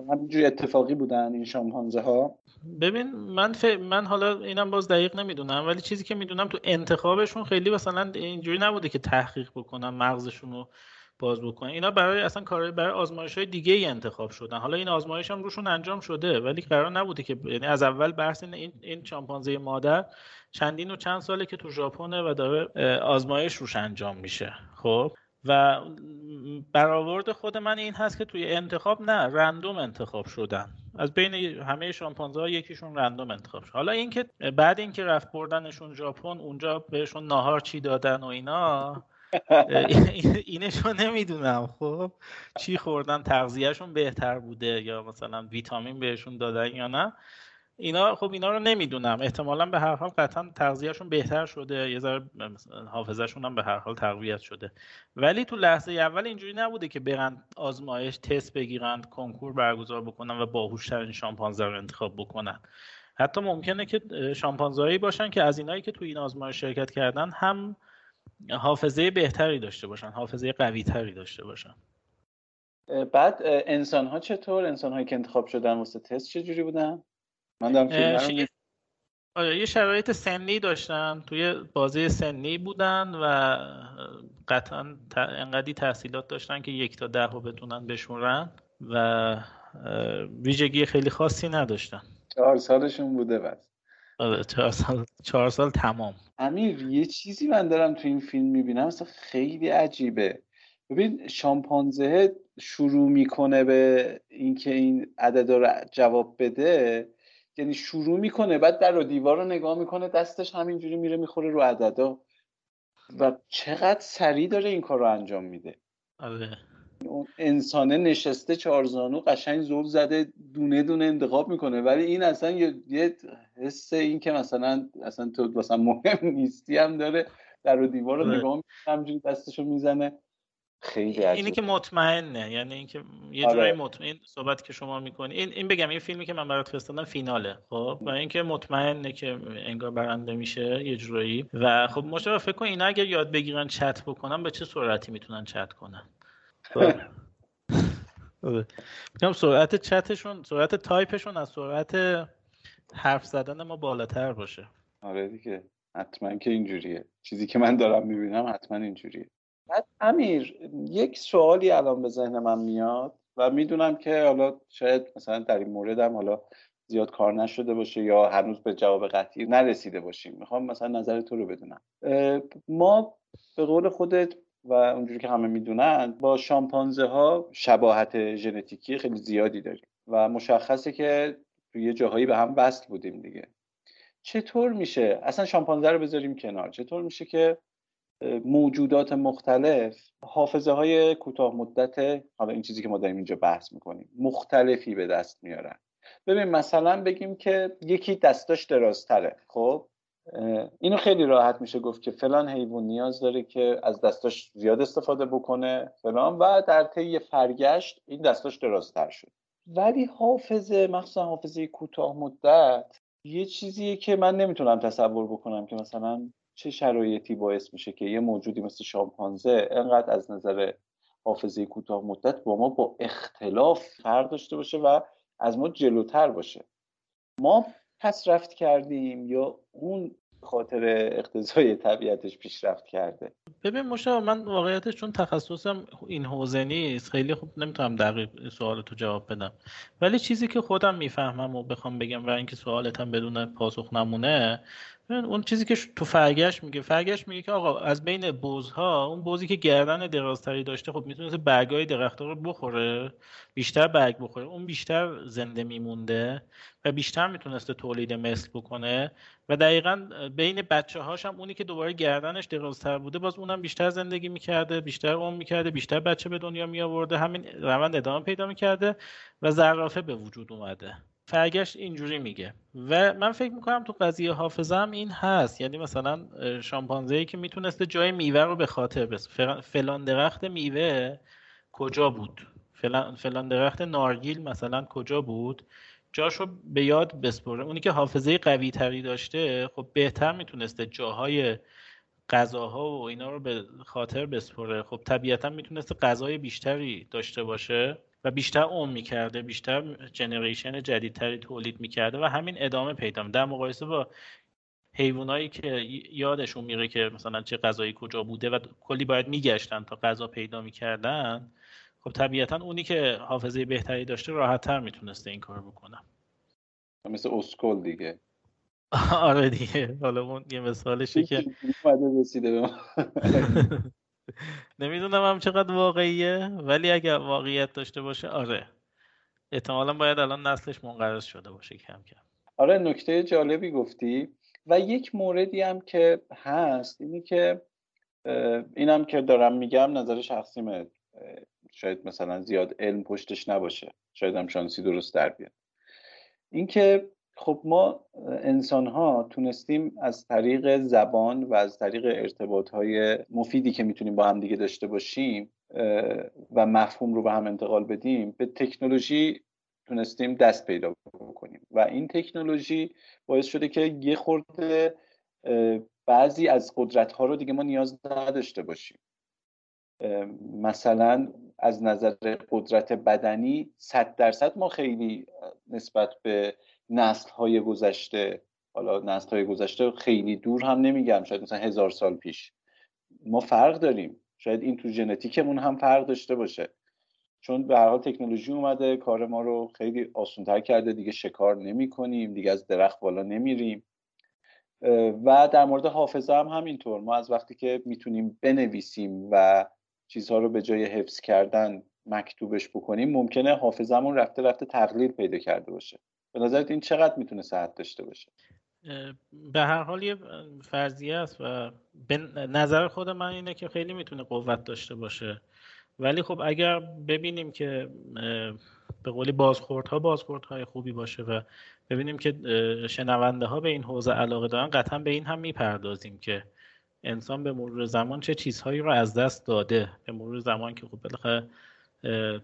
همینجوری اتفاقی بودن این شامپانزه ها ببین من ف... من حالا اینم باز دقیق نمی‌دونم ولی چیزی که می‌دونم تو انتخابشون خیلی مثلا اینجوری نبوده که تحقیق بکنن مغزشون رو باز بکنن اینا برای اصلا کار برای آزمایش های دیگه ای انتخاب شدن. حالا این آزمایش هم روشون انجام شده ولی قرار نبوده که یعنی از اول بحث این این شامپانزه مادر چندین و چند ساله که تو ژاپنه و داره آزمایش روش انجام میشه. خب؟ و برآورد خود من این هست که توی انتخاب نه رندوم انتخاب شدن. از بین همه شامپانزه ها یکیشون رندوم انتخاب شد. حالا اینکه بعد اینکه رفت بردنشون ژاپن اونجا بهشون ناهار چی دادن و اینا اینشو نمی‌دونم. خب چی خوردن تغذیهشون بهتر بوده یا مثلا ویتامین بهشون دادن یا نه؟ اینا خب اینا رو نمی‌دونم. احتمالا به هر حال قطعا تغذیهشون بهتر شده. یه ذره حافظهشون هم به هر حال تقویت شده. ولی تو لحظه اول اینجوری نبوده که برن آزمایش تست بگیرن کنکور برگزار بکنن و باهوشترین شامپانزه رو انتخاب بکنن. حتی ممکنه که شامپانزهایی باشن که از اینایی که تو این آزمایش شرکت کردن هم حافظه بهتری داشته باشن حافظه قوی تری داشته باشن. بعد انسان ها چطور؟ انسان هایی که انتخاب شدن واسه تست چجوری بودن؟ من دارم آره یه شرایط سنی داشتن توی بازی سنی بودن و قطعا انقدی تحصیلات داشتن که یک تا ده رو بتونن بشورن و ویژگی خیلی خاصی نداشتن. چهار سالشون بوده بس. آره چهار سال, چهار سال تمام. امیر یه چیزی من دارم تو این فیلم می‌بینم مثلا خیلی عجیبه. ببین شامپانزه شروع می‌کنه به اینکه این عدد رو جواب بده. یعنی شروع می‌کنه بعد در و دیوار رو نگاه می‌کنه دستش همینجوری میره می‌خوره رو عددا. و چقدر سریع داره این کار رو انجام میده. آره. اون انسانه نشسته چهارزانو قشنگ زول زده دونه دونه انتخاب می‌کنه ولی این اصلا یه, یه حس این که مثلا اصلا تو مثلا مهم نیستی هم داره در و دیوار رو آره. نگاه می‌کنه همجوری دستشو می‌زنه خیلی اینی که مطمئنه یعنی اینکه یه آره. جورایی مطمئن صحبت که شما می‌کنی این این بگم این فیلمی که من برات فرستادم فیناله خب و اینکه مطمئنه که انگار برنده میشه یه جورایی و خب مشابه فکر کن اینا اگر یاد بگیرن چت بکنن به چه سرعتی می‌تونن چت کنن. میگم سرعت چتشون سرعت تایپشون از سرعت حرف زدن ما بالاتر باشه. آره دیگه. حتما که اینجوریه. چیزی که من دارم می‌بینم حتما اینجوریه. بعد امیر یک سوالی الان به ذهن من میاد و می‌دونم که حالا شاید مثلا در این موردم حالا زیاد کار نشده باشه یا هنوز به جواب قطعی نرسیده باشیم. می‌خوام مثلا نظر تو رو بدونم. ما به قول خودت و اونجوری که همه می‌دونن با شامپانزه ها شباهت ژنتیکی خیلی زیادی داریم و مشخصه که یه جاهایی به هم وصل بودیم دیگه. چطور میشه؟ اصلا شامپانزه رو بذاریم کنار. چطور میشه که موجودات مختلف حافظه های کوتاه مدت حالا این چیزی که ما داریم اینجا بحث می‌کنیم مختلفی به دست میارن. ببین مثلا بگیم که یکی دستاش درازتره خب؟ اینو خیلی راحت میشه گفت که فلان حیوان نیاز داره که از دستاش زیاد استفاده بکنه فلان. و در طی فرگشت این دستاش درازتر شد. ولی حافظه مخصوصا حافظه کوتاه مدت یه چیزیه که من نمی‌تونم تصور بکنم که مثلا چه شرایطی باعث میشه که یه موجودی مثل شامپانزه انقدر از نظر حافظه کوتاه مدت با ما با اختلاف فرق داشته باشه و از ما جلوتر باشه. ما رفت کردیم یا اون خاطر اقتضای طبیعتش پیشرفت کرده؟ ببین مشتاق من واقعیتش چون تخصصم این حوزه نیست خیلی خوب نمی‌تونم دقیق سوال تو جواب بدم. ولی چیزی که خودم می‌فهمم و بخوام بگم و اینکه سوالتم بدون پاسخ نمونه اون چیزی که تو فرگشت میگه فرگشت میگه که آقا از بین بوزها اون بوزی که گردن درازتری داشته خب می‌تونست برگای درخت رو بخوره بیشتر برگ بخوره. اون بیشتر زنده میمونده و بیشتر می‌تونسته تولید مثل بکنه و دقیقا بین بچه هاش هم اونی که دوباره گردنش درازتر بوده باز اونم بیشتر زندگی می‌کرده بیشتر اون می‌کرده بیشتر بچه به دنیا می آورده همین روند ادامه پیدا می‌کرده و زرافه به وجود اومده. فرگشت اینجوری میگه. و من فکر می‌کنم تو قضیه حافظه هم این هست. یعنی مثلا شامپانزه ای که می‌تونسته جای میوه رو به خاطر بس فلان درخت میوه کجا بود؟ فلان درخت نارگیل مثلا کجا بود؟ جاشو به یاد بسپره اونی که حافظه قوی تری داشته خب بهتر می‌تونسته جاهای غذاها و اینا رو به خاطر بسپره. خب طبیعتا می‌تونسته غذای بیشتری داشته باشه. و بیشتر اون می‌کرده بیشتر جنریشن جدیدتری تولید می‌کرده و همین ادامه پیدا در مقایسه با حیوانایی که یادشون میره که مثلا چه غذایی کجا بوده و کلی باید میگشتن تا غذا پیدا می‌کردن خب طبیعتا اونی که حافظه بهتری داشته راحتتر می‌تونسته این کار بکنه. مثل اسکل دیگه. آره دیگه حالا اون یه مثالشه که نمی‌دونم هم چقدر واقعیه ولی اگر واقعیت داشته باشه آره. احتمالا باید الان نسلش منقرض شده باشه کم کم. آره نکته جالبی گفتی. و یک موردی هم که هست اینی که اینم که دارم میگم نظر شخصیمه شاید مثلا زیاد علم پشتش نباشه. شاید هم شانسی درست در بیاد. اینکه خب ما انسان ها تونستیم از طریق زبان و از طریق ارتباط های مفیدی که می‌تونیم با هم دیگه داشته باشیم و مفهوم رو به هم انتقال بدیم به تکنولوژی تونستیم دست پیدا بکنیم. و این تکنولوژی باعث شده که یه خورده بعضی از قدرت ها رو دیگه ما نیاز نداشته باشیم. مثلا از نظر قدرت بدنی صد درصد ما خیلی نسبت به نسل های گذشته حالا نسل های گذشته خیلی دور هم نمیگم شاید مثلا هزار سال پیش. ما فرق داریم. شاید این تو ژنتیکمون هم فرق داشته باشه. چون به هر حال تکنولوژی اومده کار ما رو خیلی آسانتر کرده. دیگه شکار نمی کنیم دیگه از درخت بالا نمیریم. و در مورد حافظه هم همینطور. ما از وقتی که می‌تونیم بنویسیم و چیزها رو به جای حفظ کردن مکتوبش بکنیم ممکنه حافظمون رفته رفته تقلیل پیدا کرده باشه. به نظرت این چقدر می‌تونه صحت داشته باشه؟ به هر حال یه فرضیه است و به نظر خود من اینه که خیلی می‌تونه قوت داشته باشه. ولی خب اگر ببینیم که به قولی بازخوردها بازخوردهای خوبی باشه و ببینیم که شنونده ها به این حوزه علاقه دارن قطعا به این هم می‌پردازیم که انسان به مرور زمان چه چیزهایی رو از دست داده. به مرور زمان که خب بالاخره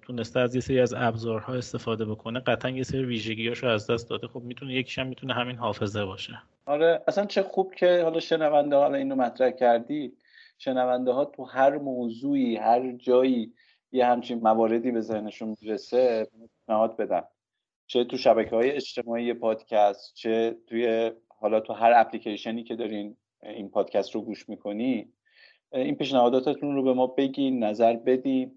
تونسته از یه سری از ابزارها استفاده بکنه قطعا یه سری ویژگیاش رو از دست داده. خب می‌تونه یکیش هم می‌تونه همین حافظه باشه. آره اصلا چه خوب که حالا شنونده حالا اینو مطرح کردی شنونده ها تو هر موضوعی هر جایی یه همچین مواردی به ذهنشون می‌رسه پیشنهاد بدن. چه تو شبکه های اجتماعی پادکست چه توی حالا تو هر اپلیکیشنی که دارین این پادکست رو گوش می‌کنی این پیشنهاداتتون رو به ما بگین نظر بدین.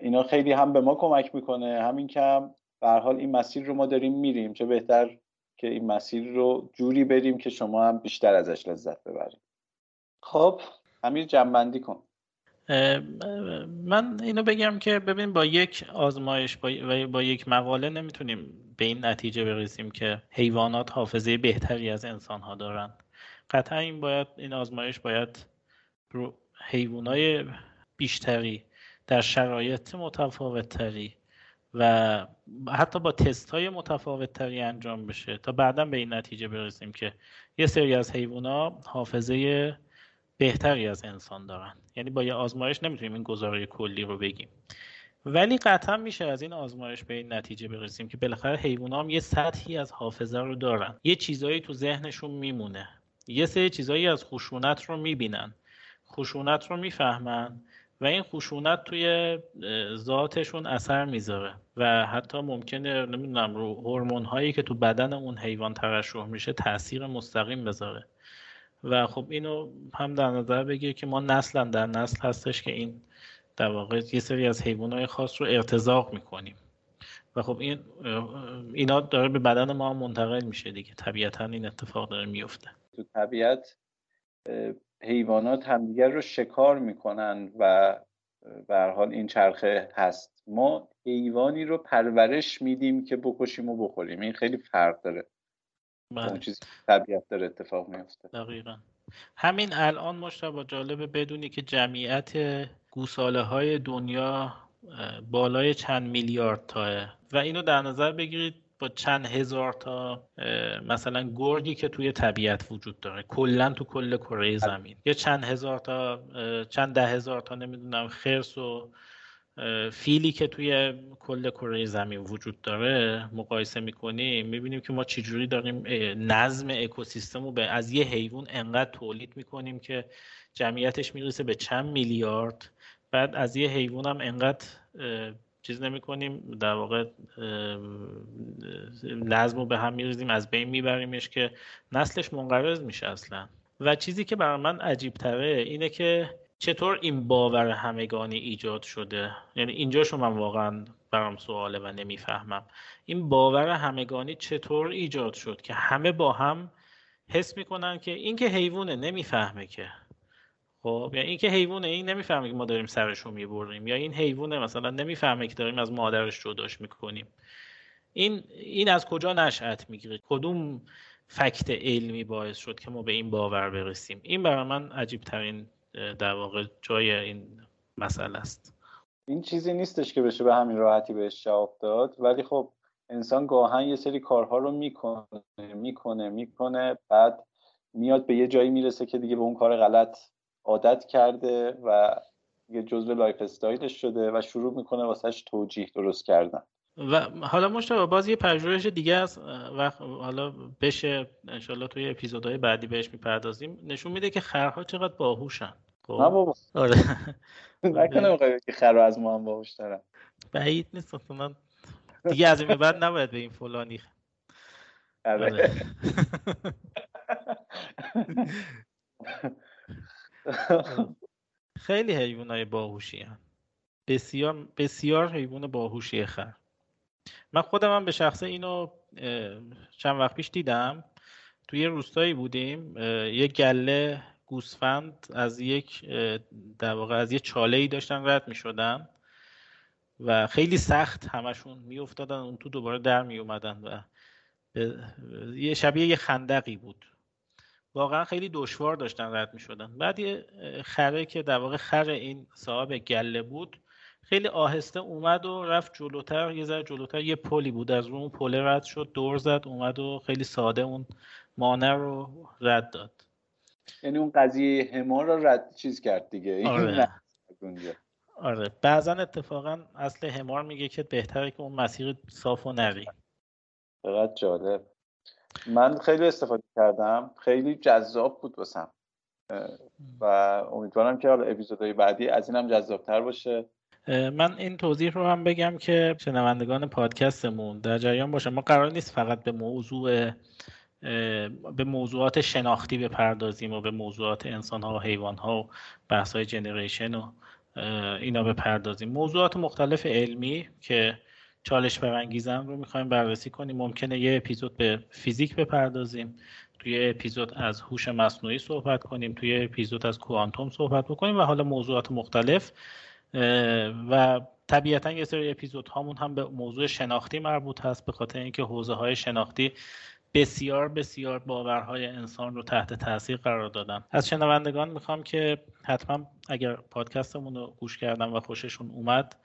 اینا خیلی هم به ما کمک می‌کنه. همین کم به حال این مسیر رو ما داریم میریم. چه بهتر که این مسیر رو جوری بریم که شما هم بیشتر ازش لذت ببریم خب امیر جنبندی کن. من اینو بگم که ببین با یک آزمایش با, با یک مقاله نمی‌تونیم به این نتیجه برسیم که حیوانات حافظه بهتری از انسان ها دارن. قطعا این باید این آزمایش باید رو حیوانای بیشتری در شرایط متفاوت تری و حتی با تست های متفاوت تری انجام بشه. تا بعدا به این نتیجه برسیم که یه سری از حیوانات حافظه بهتری از انسان دارن. یعنی با یه آزمایش نمی‌تونیم این گزاره کلی رو بگیم. ولی قطعا میشه از این آزمایش به این نتیجه برسیم که بالاخره حیوانات هم یه سطحی از حافظه رو دارن. یه چیزایی تو ذهنشون میمونه. یه سری چیزایی از خشونت رو می‌بینن. خشونت رو می‌فهمن. و این خشونت توی ذاتشون اثر می‌ذاره. و حتی ممکنه نمی‌دونم رو هورمون هایی که تو بدن اون حیوان ترشح میشه تاثیر مستقیم بذاره. و خب اینو هم در نظر بگیر که ما نسلا در نسل هستش که این در واقع یه سری از های خاص رو ارتزاق می‌کنیم. و خب این اینا داره به بدن ما منتقل میشه دیگه. طبیعتا این اتفاق داره میفته تو طبیعت حیوانات همدیگر رو شکار می‌کنن و به حال این چرخه هست. ما حیوانی رو پرورش میدیم که بکشیم و بخوریم. این خیلی فرق داره. بله. اون چیزی طبیعت داره اتفاق میفته دقیقا. همین الان مشتبه جالبه بدونی که جمعیت گوساله های دنیا بالای چند میلیارد تاه و اینو در نظر بگیرید با چند هزار تا مثلا گرگی که توی طبیعت وجود داره. کلا تو کل کره زمین. یا چند هزار تا چند ده هزار تا نمی‌دونم خرس و فیلی که توی کل کره زمین وجود داره مقایسه می‌کنیم می‌بینیم که ما چجوری داریم نظم اکوسیستم رو به از یه حیوان انقدر تولید می‌کنیم که جمعیتش می‌رسه به چند میلیارد. بعد از یه حیوان هم انقدر چیز نمی کنیم در واقع نظم رو به هم میریزیم از بین میبریمش که نسلش منقرض میشه اصلا. و چیزی که برای من عجیب تره اینه که چطور این باور همگانی ایجاد شده؟ یعنی اینجاشو من واقعا برام سواله و نمی‌فهمم. این باور همگانی چطور ایجاد شد که همه با هم حس می‌کنن که این که حیوانه نمی‌فهمه که. خب یا اینکه حیوانه این نمی‌فهمه که ما داریم سرش رو می‌بریم یا این حیوانه مثلا نمی‌فهمه که داریم از مادرش جداش می‌کنیم. این این از کجا نشأت می‌گیره؟ کدوم فکت علمی باعث شد که ما به این باور برسیم؟ این برای من عجیب ترین در واقع جای این مسئله است. این چیزی نیستش که بشه به همین راحتی بهش جواب داد ولی خب انسان گاهاً یه سری کارها رو می‌کنه می‌کنه می‌کنه بعد میاد به یه جایی می‌رسه که دیگه به اون کار غلط عادت کرده و یه جزء lifestyle ش شده و شروع می‌کنه واسهش توجیه درست کردن. و حالا مجتبی باز یه پژوهش دیگه است و حالا بشه انشالله توی اپیزودهای بعدی بهش می‌پردازیم. نشون میده که خرها چقدر باهوشن. خب؟ نه بابا. آره. نکنه که خر از ما هم باهوش‌ترن بعید نیست اصلا دیگه از این بعد نباید به این فلانی آره. خیلی حیوانای باهوشی هم. بسیار بسیار حیوان باهوشی خر. من خودم هم به شخصه اینو چند وقت پیش دیدم. توی روستایی بودیم. یه گله گوسفند از یک در واقع از یه چاله ای داشتن رد می شدن و خیلی سخت همشون می افتادن اون تو دوباره در می اومدن و یه شبیه یه خندقی بود. واقعا خیلی دشوار داشتن رد می شدن بعد یه خره که در واقع خر این صاحب گله بود خیلی آهسته اومد و رفت جلوتر یه ذره جلوتر یه پلی بود. از رو اون پله رد شد دور زد اومد و خیلی ساده اون مانع رو رد داد. یعنی اون قضیه همار رو رد چیز کرد دیگه. آره. آره. بعضا اتفاقا اصل همار میگه که بهتره که اون مسیر صاف و نری. فقط جالب. من خیلی استفاده کردم. خیلی جذاب بود واسم. و امیدوارم که حالا اپیزودهای بعدی از اینم جذابتر باشه. من این توضیح رو هم بگم که شنوندگان پادکستمون در جریان باشه. ما قرار نیست فقط به موضوع به موضوعات شناختی بپردازیم و به موضوعات انسان ها و حیوان ها و بحث های جنریشن و اینا بپردازیم. موضوعات مختلف علمی که چالش برانگیزن رو می‌خوایم بررسی کنیم. ممکنه یه اپیزود به فیزیک بپردازیم توی اپیزود از هوش مصنوعی صحبت کنیم توی اپیزود از کوانتوم صحبت بکنیم و حالا موضوعات مختلف و طبیعتا یه سری اپیزود هامون هم به موضوع شناختی مربوط هست به خاطر اینکه حوزه های شناختی بسیار بسیار باورهای انسان رو تحت تاثیر قرار دادن. از شنوندگان می‌خوام که حتما اگر پادکستمون رو گوش کردن و خوششون اومد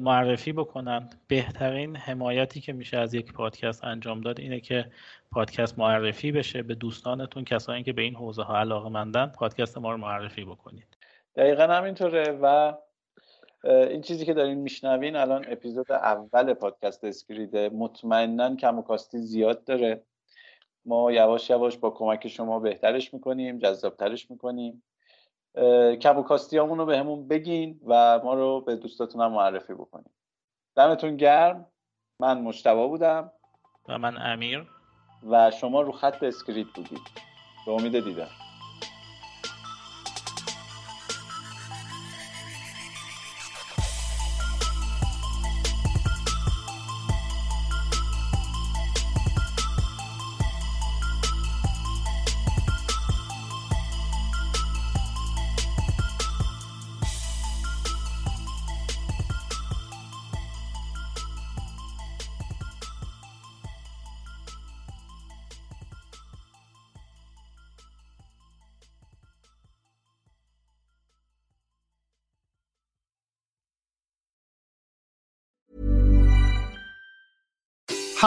معرفی بکنن. بهترین حمایتی که میشه از یک پادکست انجام داد اینه که پادکست معرفی بشه به دوستانتون کسایی که به این حوزه ها علاقه مندن پادکست ما رو معرفی بکنید. دقیقا همینطوره و این چیزی که دارین میشنوین الان اپیزود اول پادکست اسکریده مطمئنا کم و کاستی زیاد داره. ما یواش یواش با کمک شما بهترش می‌کنیم جذابترش می‌کنیم. کم و کاستی رو بهمون بگین و ما رو به دوستاتون هم معرفی بکنین دمتون گرم. من مجتبی بودم. و من امیر. و شما رو خط اسکریت بودید. به امید دیدار.